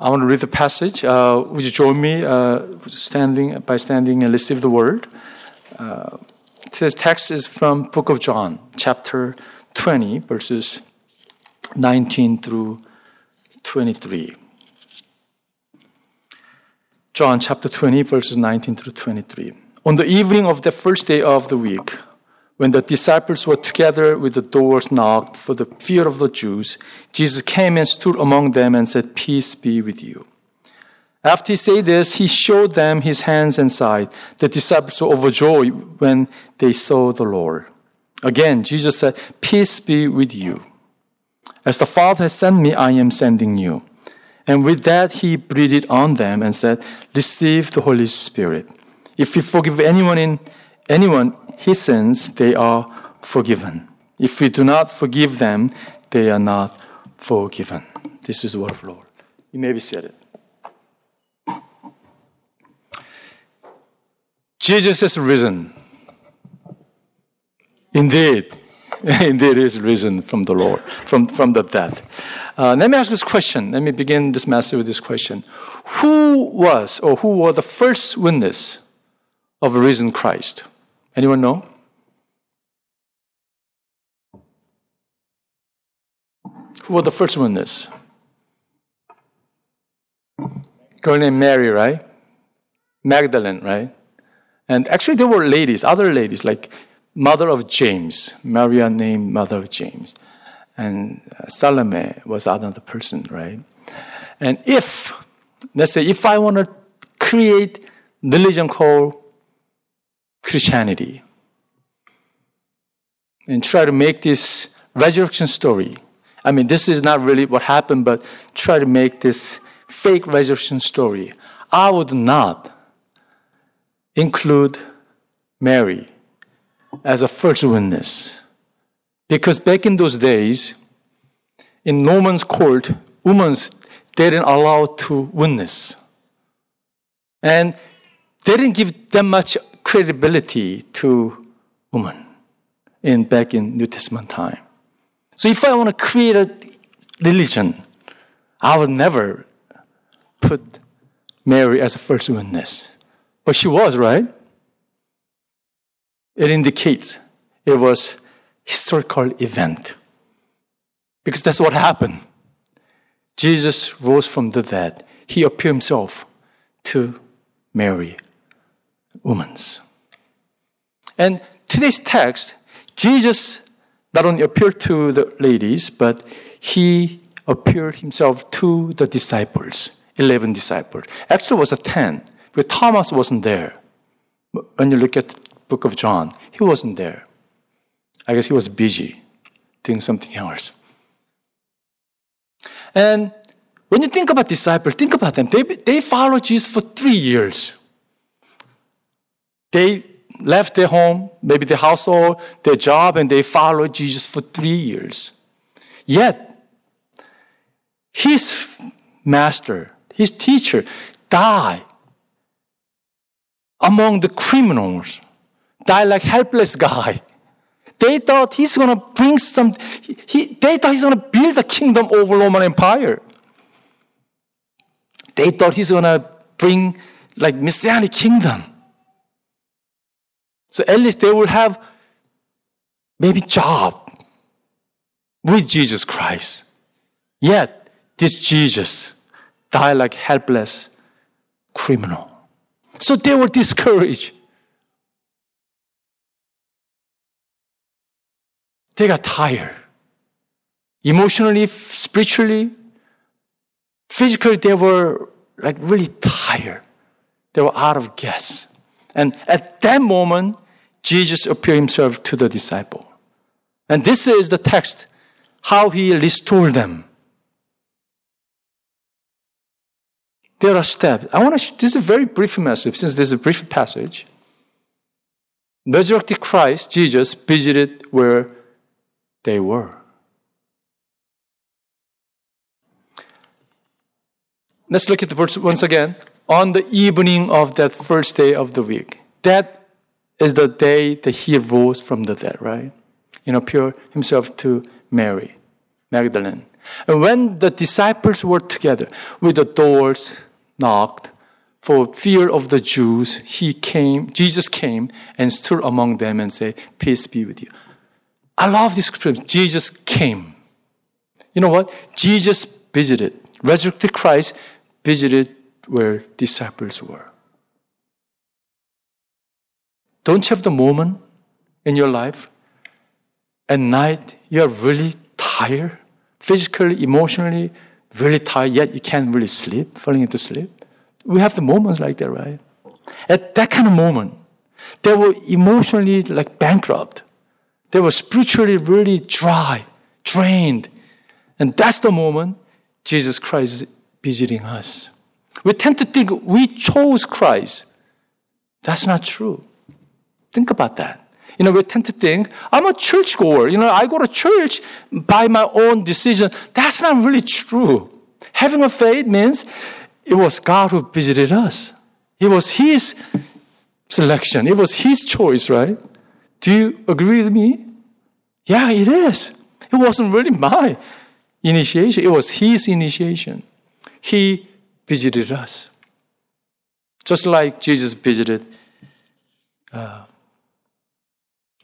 I want to read the passage. Uh, would you join me uh, standing by standing and receive the word? Uh, today's text is from Book of John, chapter 20, verses 19 through 23. John chapter 20, verses 19 through 23. On the evening of the first day of the week, when the disciples were together with the doors knocked for the fear of the Jews, Jesus came and stood among them and said, Peace be with you. After he said this, he showed them his hands and side. The disciples were overjoyed when they saw the Lord. Again, Jesus said, Peace be with you. As the Father has sent me, I am sending you. And with that, he breathed on them and said, Receive the Holy Spirit. If you forgive anyone in anyone his sins, they are forgiven. If we do not forgive them, they are not forgiven. This is the word of Lord. You may be seated. Jesus is risen. Indeed, indeed is risen from the Lord, from, from the death. Uh, let me ask this question. Let me begin this message with this question. Who was or who were the first witness of risen Christ? Anyone know? Who was the first one? This Girl named Mary, right? Magdalene, right? And actually, there were ladies, other ladies, like mother of James, Maria named mother of James, and uh, Salome was another person, right? And if, let's say, if I want to create religion called Christianity and try to make this resurrection story. I mean, this is not really what happened, but try to make this fake resurrection story. I would not include Mary as a first witness. Because back in those days, in Roman's court, women didn't allow to witness. And they didn't give them much credibility to women in back in New Testament time. So if I want to create a religion, I would never put Mary as a first witness. But she was, right? It indicates it was historical event. Because that's what happened. Jesus rose from the dead. He appeared himself to Mary women's. And today's text, Jesus not only appeared to the ladies, but he appeared himself to the disciples, 11 disciples. Actually, it was a 10, but Thomas wasn't there. When you look at the book of John, he wasn't there. I guess he was busy doing something else. And when you think about disciples, think about them. They, they followed Jesus for three years. They left their home, maybe their household, their job, and they followed Jesus for three years. Yet, his master, his teacher, died among the criminals, died like helpless guy. They thought he's to bring some, he, they thought he's to build a kingdom over Roman Empire. They thought he's to bring like messianic kingdom. So at least they will have maybe job with Jesus Christ. Yet this Jesus died like helpless criminal. So they were discouraged. They got tired. Emotionally, spiritually, physically, they were like really tired. They were out of gas. And at that moment, Jesus appeared himself to the disciple. And this is the text, how he restored them. There are steps. I want to, this is a very brief message, since this is a brief passage. Resurrected Christ, Jesus, visited where they were. Let's look at the verse once again on the evening of that first day of the week. That is the day that he rose from the dead, right? You know, pure himself to Mary, Magdalene. And when the disciples were together with the doors knocked, for fear of the Jews, he came, Jesus came and stood among them and said, Peace be with you. I love this scripture. Jesus came. You know what? Jesus visited. Resurrected Christ visited where disciples were. Don't you have the moment in your life at night you are really tired, physically, emotionally, really tired, yet you can't really sleep, falling into sleep? We have the moments like that, right? At that kind of moment, they were emotionally like bankrupt. They were spiritually really dry, drained. And that's the moment Jesus Christ is visiting us. We tend to think we chose Christ. That's not true. Think about that. You know, we tend to think, I'm a churchgoer. You know, I go to church by my own decision. That's not really true. Having a faith means it was God who visited us. It was His selection. It was His choice, right? Do you agree with me? Yeah, it is. It wasn't really my initiation, it was His initiation. He visited us. Just like Jesus visited uh,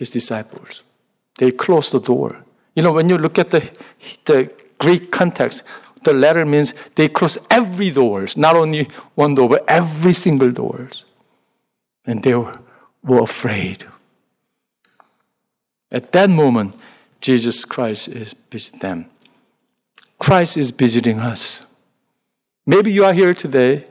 His disciples, they closed the door. You know, when you look at the, the Greek context, the letter means they closed every doors, not only one door, but every single doors. And they were, were afraid. At that moment, Jesus Christ is visiting them. Christ is visiting us. Maybe you are here today.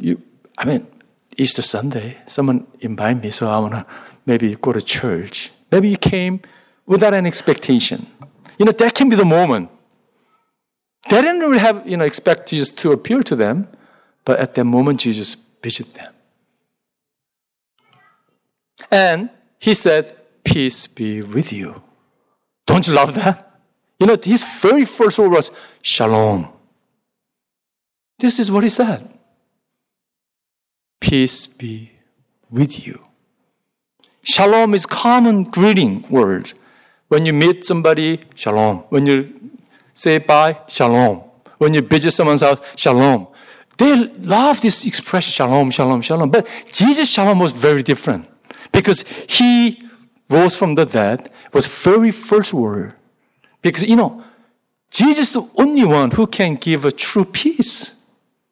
You, I mean, Easter Sunday, someone invited me, so I want to maybe go to church. Maybe you came without an expectation. You know, that can be the moment. They didn't really have, you know, expect Jesus to appear to them, but at that moment, Jesus visited them. And he said, Peace be with you. Don't you love that? You know, his very first word was Shalom. This is what he said. Peace be with you. Shalom is common greeting word. When you meet somebody, shalom. When you say bye, shalom. When you visit someone's house, shalom. They love this expression, shalom, shalom, shalom. But Jesus' shalom was very different because he rose from the dead was very first word. Because, you know, Jesus is the only one who can give a true peace.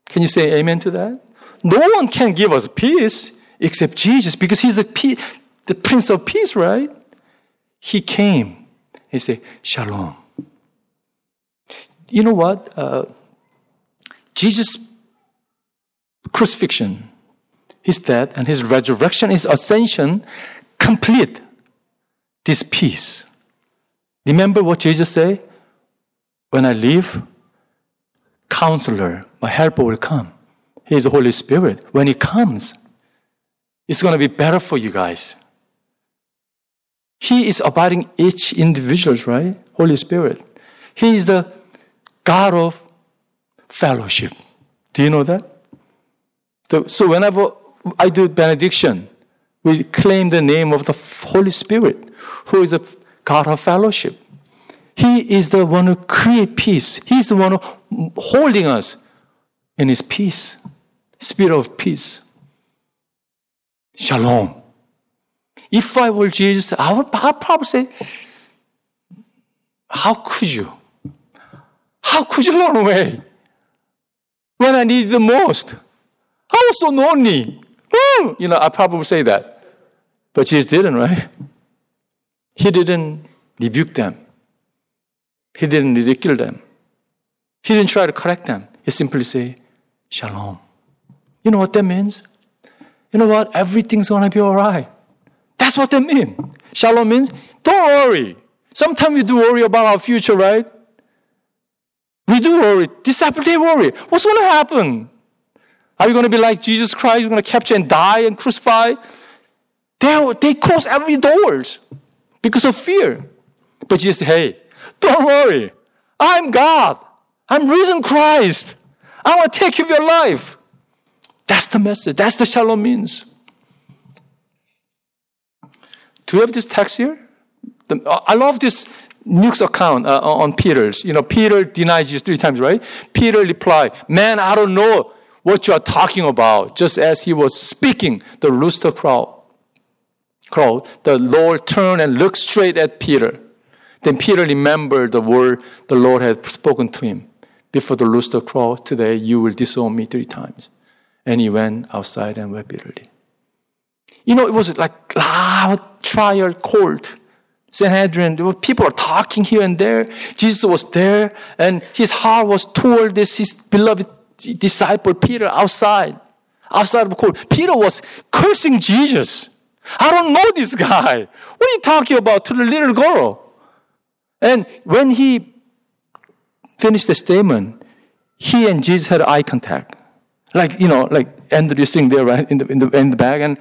Can you say amen to that? No one can give us peace except Jesus because he's the, peace, the Prince of Peace, right? He came. He said, Shalom. You know what? Uh, Jesus' crucifixion, his death, and his resurrection, his ascension complete this peace. Remember what Jesus said? When I leave, counselor, my helper will come. He is the Holy Spirit. When he comes, it's going to be better for you guys. He is abiding each individual, right? Holy Spirit. He is the God of fellowship. Do you know that? So whenever I do benediction, we claim the name of the Holy Spirit who is the God of fellowship. He is the one who creates peace. He's the one who holding us in his peace, spirit of peace. Shalom. If I were Jesus, I would probably say, How could you? How could you run away when I need the most? I was so lonely. You know, I probably would say that. But Jesus didn't, right? He didn't rebuke them. He didn't ridicule them. He didn't try to correct them. He simply said, Shalom. You know what that means? You know what? Everything's gonna be all right. That's what that means. Shalom means, don't worry. Sometimes we do worry about our future, right? We do worry. Disciples, they worry. What's gonna happen? Are we gonna be like Jesus Christ? We're gonna capture and die and crucify? They, they close every doors because of fear. But Jesus said, hey, don't worry. I'm God. I'm risen Christ. I want to take of your life. That's the message. That's the shalom means. Do you have this text here? I love this Luke's account uh, on Peter's. You know, Peter denies Jesus three times, right? Peter replied, Man, I don't know what you are talking about. Just as he was speaking, the rooster crowed, crowed, the Lord turned and looked straight at Peter. Then Peter remembered the word the Lord had spoken to him. Before the rooster crowed, today you will disown me three times. And he went outside and wept bitterly. You know, it was like loud trial court. Sanhedrin, people are talking here and there. Jesus was there, and his heart was toward this his beloved disciple Peter outside, outside of the court. Peter was cursing Jesus. I don't know this guy. What are you talking about to the little girl? And when he finished the statement, he and Jesus had eye contact. Like, you know, like Andrew sitting there, right, in the, in the, in the bag, and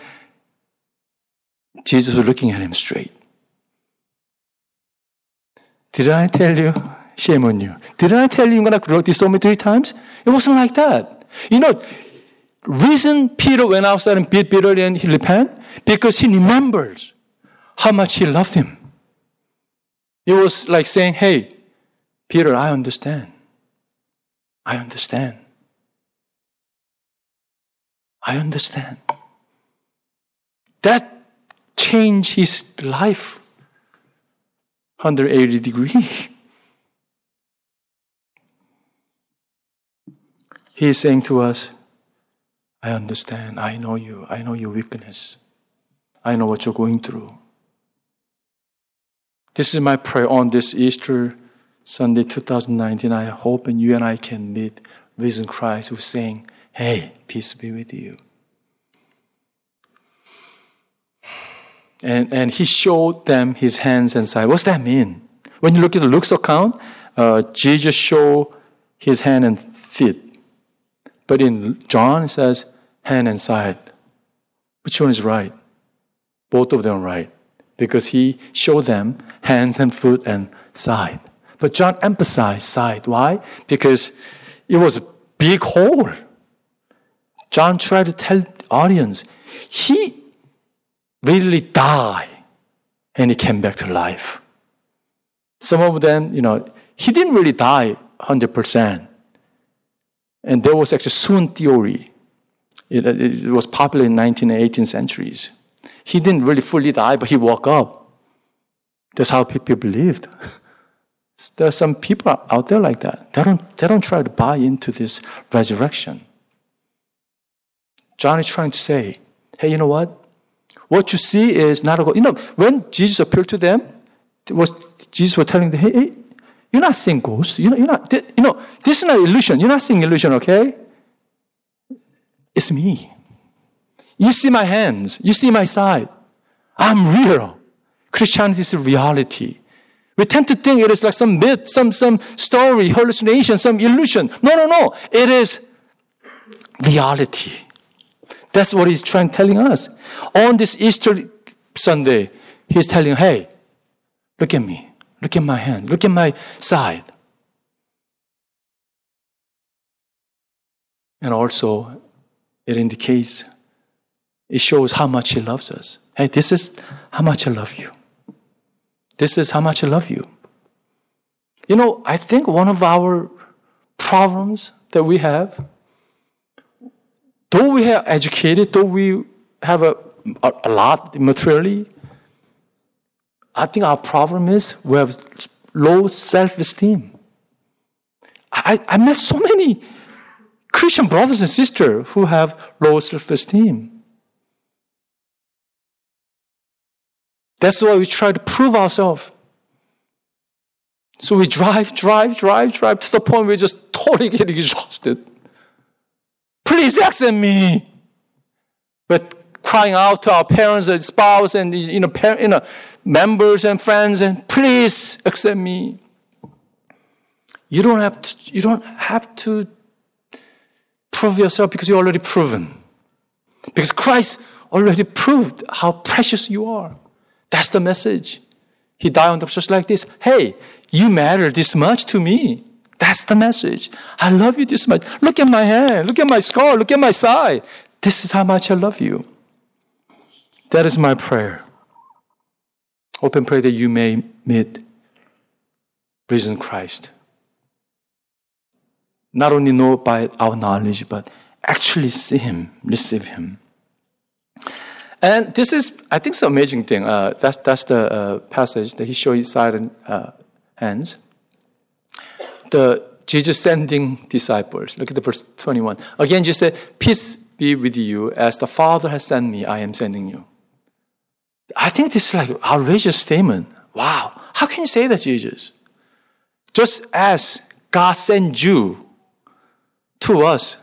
Jesus was looking at him straight. Did I tell you? Shame on you. Didn't I tell you you're going to disown me three times? It wasn't like that. You know, reason Peter went outside and beat Peter and he repented? Because he remembers how much he loved him. It was like saying, hey, Peter, I understand. I understand. I understand. That changed his life 180 degree. He is saying to us, I understand. I know you. I know your weakness. I know what you're going through. This is my prayer on this Easter Sunday 2019. I hope and you and I can meet risen Christ who's saying, Hey, peace be with you. And, and he showed them his hands and side. What's that mean? When you look at the Luke's account, uh, Jesus showed his hand and feet. But in John, it says hand and side. Which one is right? Both of them right. Because he showed them hands and foot and side. But John emphasized side. Why? Because it was a big hole. John tried to tell the audience, he really died and he came back to life. Some of them, you know, he didn't really die 100%. And there was actually Swoon theory. It, it was popular in 19th and 18th centuries. He didn't really fully die, but he woke up. That's how people believed. There are some people out there like that. They don't, they don't try to buy into this resurrection. John is trying to say, hey, you know what? What you see is not a God. You know, when Jesus appeared to them, was Jesus was telling them, hey, hey you're not seeing ghosts. You're not, you're not, you know, this is not illusion. You're not seeing illusion, okay? It's me. You see my hands. You see my side. I'm real. Christianity is a reality. We tend to think it is like some myth, some, some story, hallucination, some illusion. No, no, no. It is reality. That's what he's trying telling us. On this Easter Sunday, he's telling, hey, look at me. Look at my hand. Look at my side. And also, it indicates, it shows how much He loves us. Hey, this is how much I love you. This is how much I love you. You know, I think one of our problems that we have, though we are educated, though we have a, a, a lot materially, I think our problem is we have low self esteem. I, I met so many Christian brothers and sisters who have low self esteem. That's why we try to prove ourselves. So we drive, drive, drive, drive to the point we're just totally getting exhausted. Please accept me. But crying out to our parents and spouse and you know, you know, members and friends and please accept me. You don't have to, you don't have to prove yourself because you're already proven. Because Christ already proved how precious you are. That's the message. He died on the cross like this. Hey, you matter this much to me. That's the message. I love you this much. Look at my hand. Look at my scar. Look at my side. This is how much I love you. That is my prayer. Hope and pray that you may meet risen Christ. Not only know by our knowledge, but actually see Him, receive Him. And this is, I think, it's an amazing thing. Uh, that's, that's the uh, passage that he showed his side uh, hands. The Jesus sending disciples. Look at the verse 21. Again, Jesus said, Peace be with you. As the Father has sent me, I am sending you. I think this is like outrageous statement. Wow. How can you say that, Jesus? Just as God sent you to us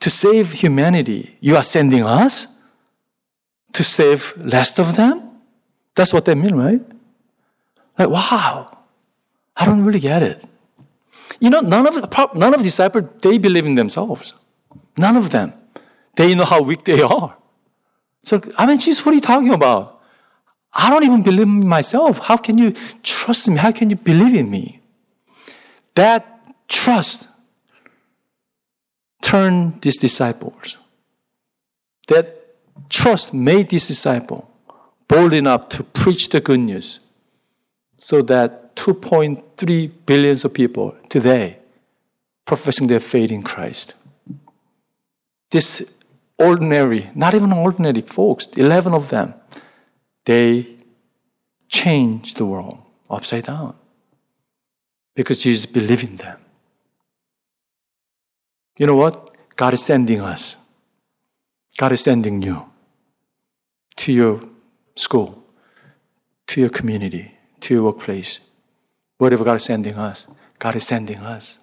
to save humanity, you are sending us to save less of them? That's what they mean, right? Like, wow. I don't really get it. You know, none of the, none of the disciples, they believe in themselves. None of them. They know how weak they are. So, I mean, Jesus, what are you talking about? I don't even believe in myself. How can you trust me? How can you believe in me? That trust turned these disciples. That trust made these disciples bold enough to preach the good news so that 2.3 billions of people today professing their faith in Christ. This ordinary, not even ordinary folks, 11 of them, they changed the world upside down because Jesus believed in them. You know what? God is sending us. God is sending you to your school, to your community, to your workplace. Whatever God is sending us, God is sending us.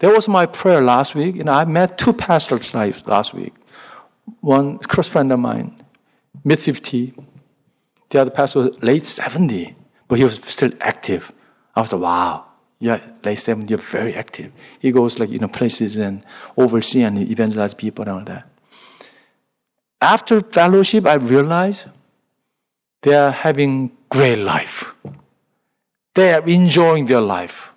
That was my prayer last week. You know, I met two pastors last week. One close friend of mine, mid 50. The other pastor was late 70, but he was still active. I was like, wow, yeah, late 70, you're very active. He goes like, you know, places and oversee and evangelize people and all that. After fellowship, I realized they are having great life. They are enjoying their life.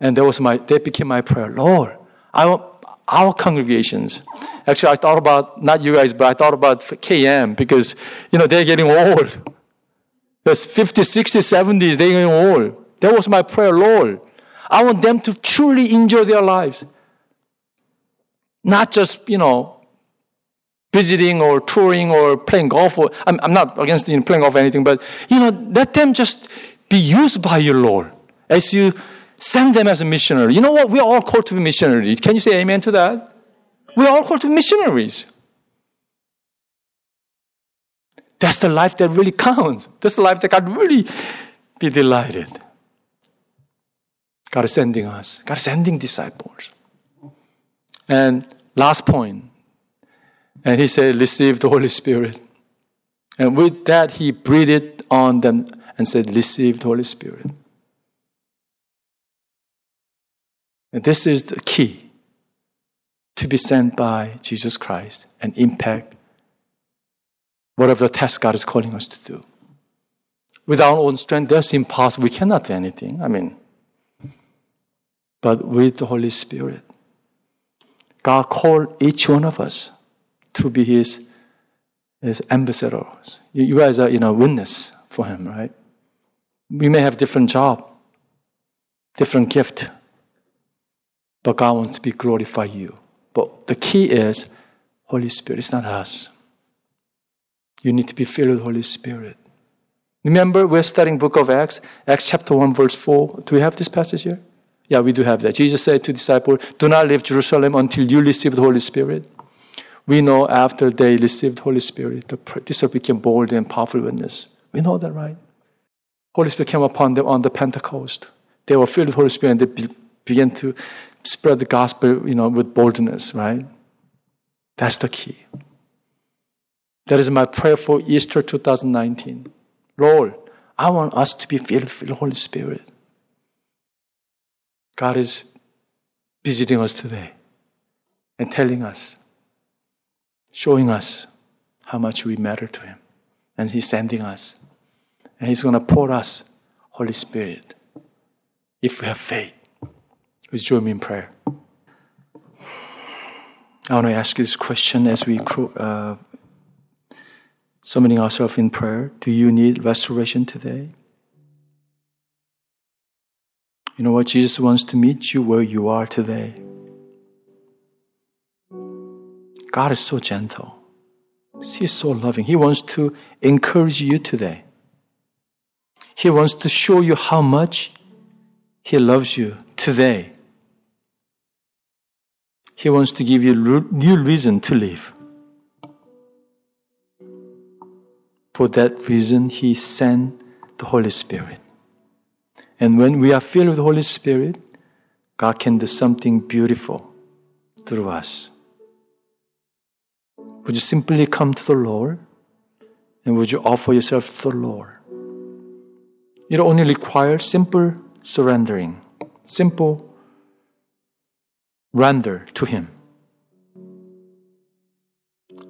And that was my, that became my prayer. Lord, I want our congregations. Actually, I thought about, not you guys, but I thought about KM because, you know, they're getting old. There's 50, 60, 70s, they're getting old. That was my prayer, Lord. I want them to truly enjoy their lives. Not just, you know, visiting or touring or playing golf. Or, I'm, I'm not against you know, playing golf or anything, but, you know, let them just be used by your Lord as you send them as a missionary. You know what? We are all called to be missionaries. Can you say amen to that? We are all called to be missionaries. That's the life that really counts. That's the life that God really be delighted. God is sending us. God is sending disciples. And last point. And he said, receive the Holy Spirit. And with that, he breathed on them and said, receive the Holy Spirit. And this is the key to be sent by Jesus Christ and impact whatever the task God is calling us to do. With our own strength, that's impossible. We cannot do anything. I mean, but with the Holy Spirit, God called each one of us to be His, His ambassadors. You guys are, you know, witness for Him, right? We may have different job, different gift, but God wants to be glorify you. But the key is Holy Spirit. It's not us. You need to be filled with Holy Spirit. Remember, we're studying book of Acts, Acts chapter 1, verse 4. Do we have this passage here? Yeah, we do have that. Jesus said to disciples, Do not leave Jerusalem until you receive the Holy Spirit. We know after they received Holy Spirit, the disciples became bold and powerful witness. We know that, right? Holy Spirit came upon them on the Pentecost. They were filled with Holy Spirit and they began to spread the gospel, you know, with boldness, right? That's the key. That is my prayer for Easter 2019. Lord, I want us to be filled with the Holy Spirit. God is visiting us today and telling us, showing us how much we matter to Him. And He's sending us. And He's going to pour us Holy Spirit if we have faith. Please join me in prayer. I want to ask you this question as we uh, summoning ourselves in prayer. Do you need restoration today? You know what? Jesus wants to meet you where you are today. God is so gentle. He is so loving. He wants to encourage you today. He wants to show you how much He loves you today. He wants to give you new reason to live. For that reason, He sent the Holy Spirit. And when we are filled with the Holy Spirit, God can do something beautiful through us. Would you simply come to the Lord? And would you offer yourself to the Lord? It only requires simple surrendering, simple render to Him.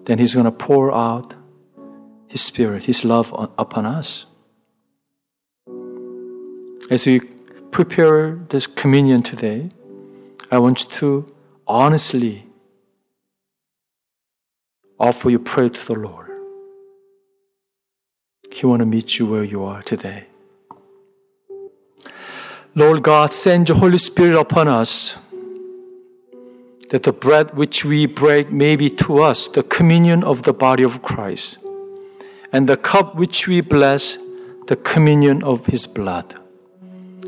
Then He's going to pour out His Spirit, His love upon us. As we prepare this communion today, I want you to honestly offer your prayer to the Lord. He want to meet you where you are today. Lord God, send your Holy Spirit upon us, that the bread which we break may be to us the communion of the body of Christ, and the cup which we bless, the communion of his blood.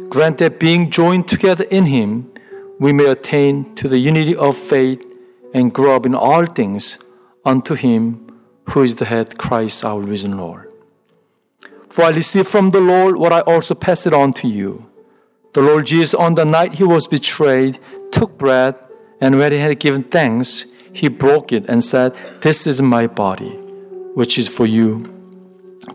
Grant that being joined together in him, we may attain to the unity of faith and grow up in all things unto him who is the head, Christ our risen Lord. For I received from the Lord what I also pass it on to you the Lord Jesus, on the night he was betrayed, took bread, and when he had given thanks, he broke it and said, This is my body, which is for you.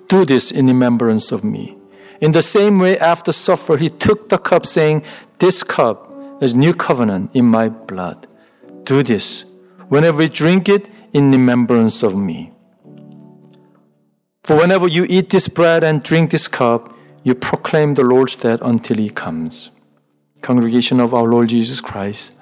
Do this in remembrance of me. In the same way, after supper, he took the cup, saying, This cup is new covenant in my blood. Do this whenever you drink it in remembrance of me. For whenever you eat this bread and drink this cup, you proclaim the Lord's death until he comes. Congregation of our Lord Jesus Christ,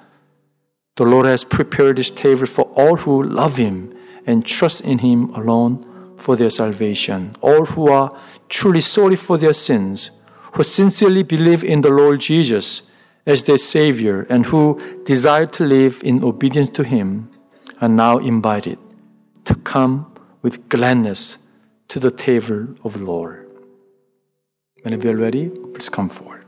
the Lord has prepared this table for all who love him and trust in him alone for their salvation. All who are truly sorry for their sins, who sincerely believe in the Lord Jesus as their Savior, and who desire to live in obedience to him, are now invited to come with gladness to the table of the Lord. Whenever you're ready, please come forward.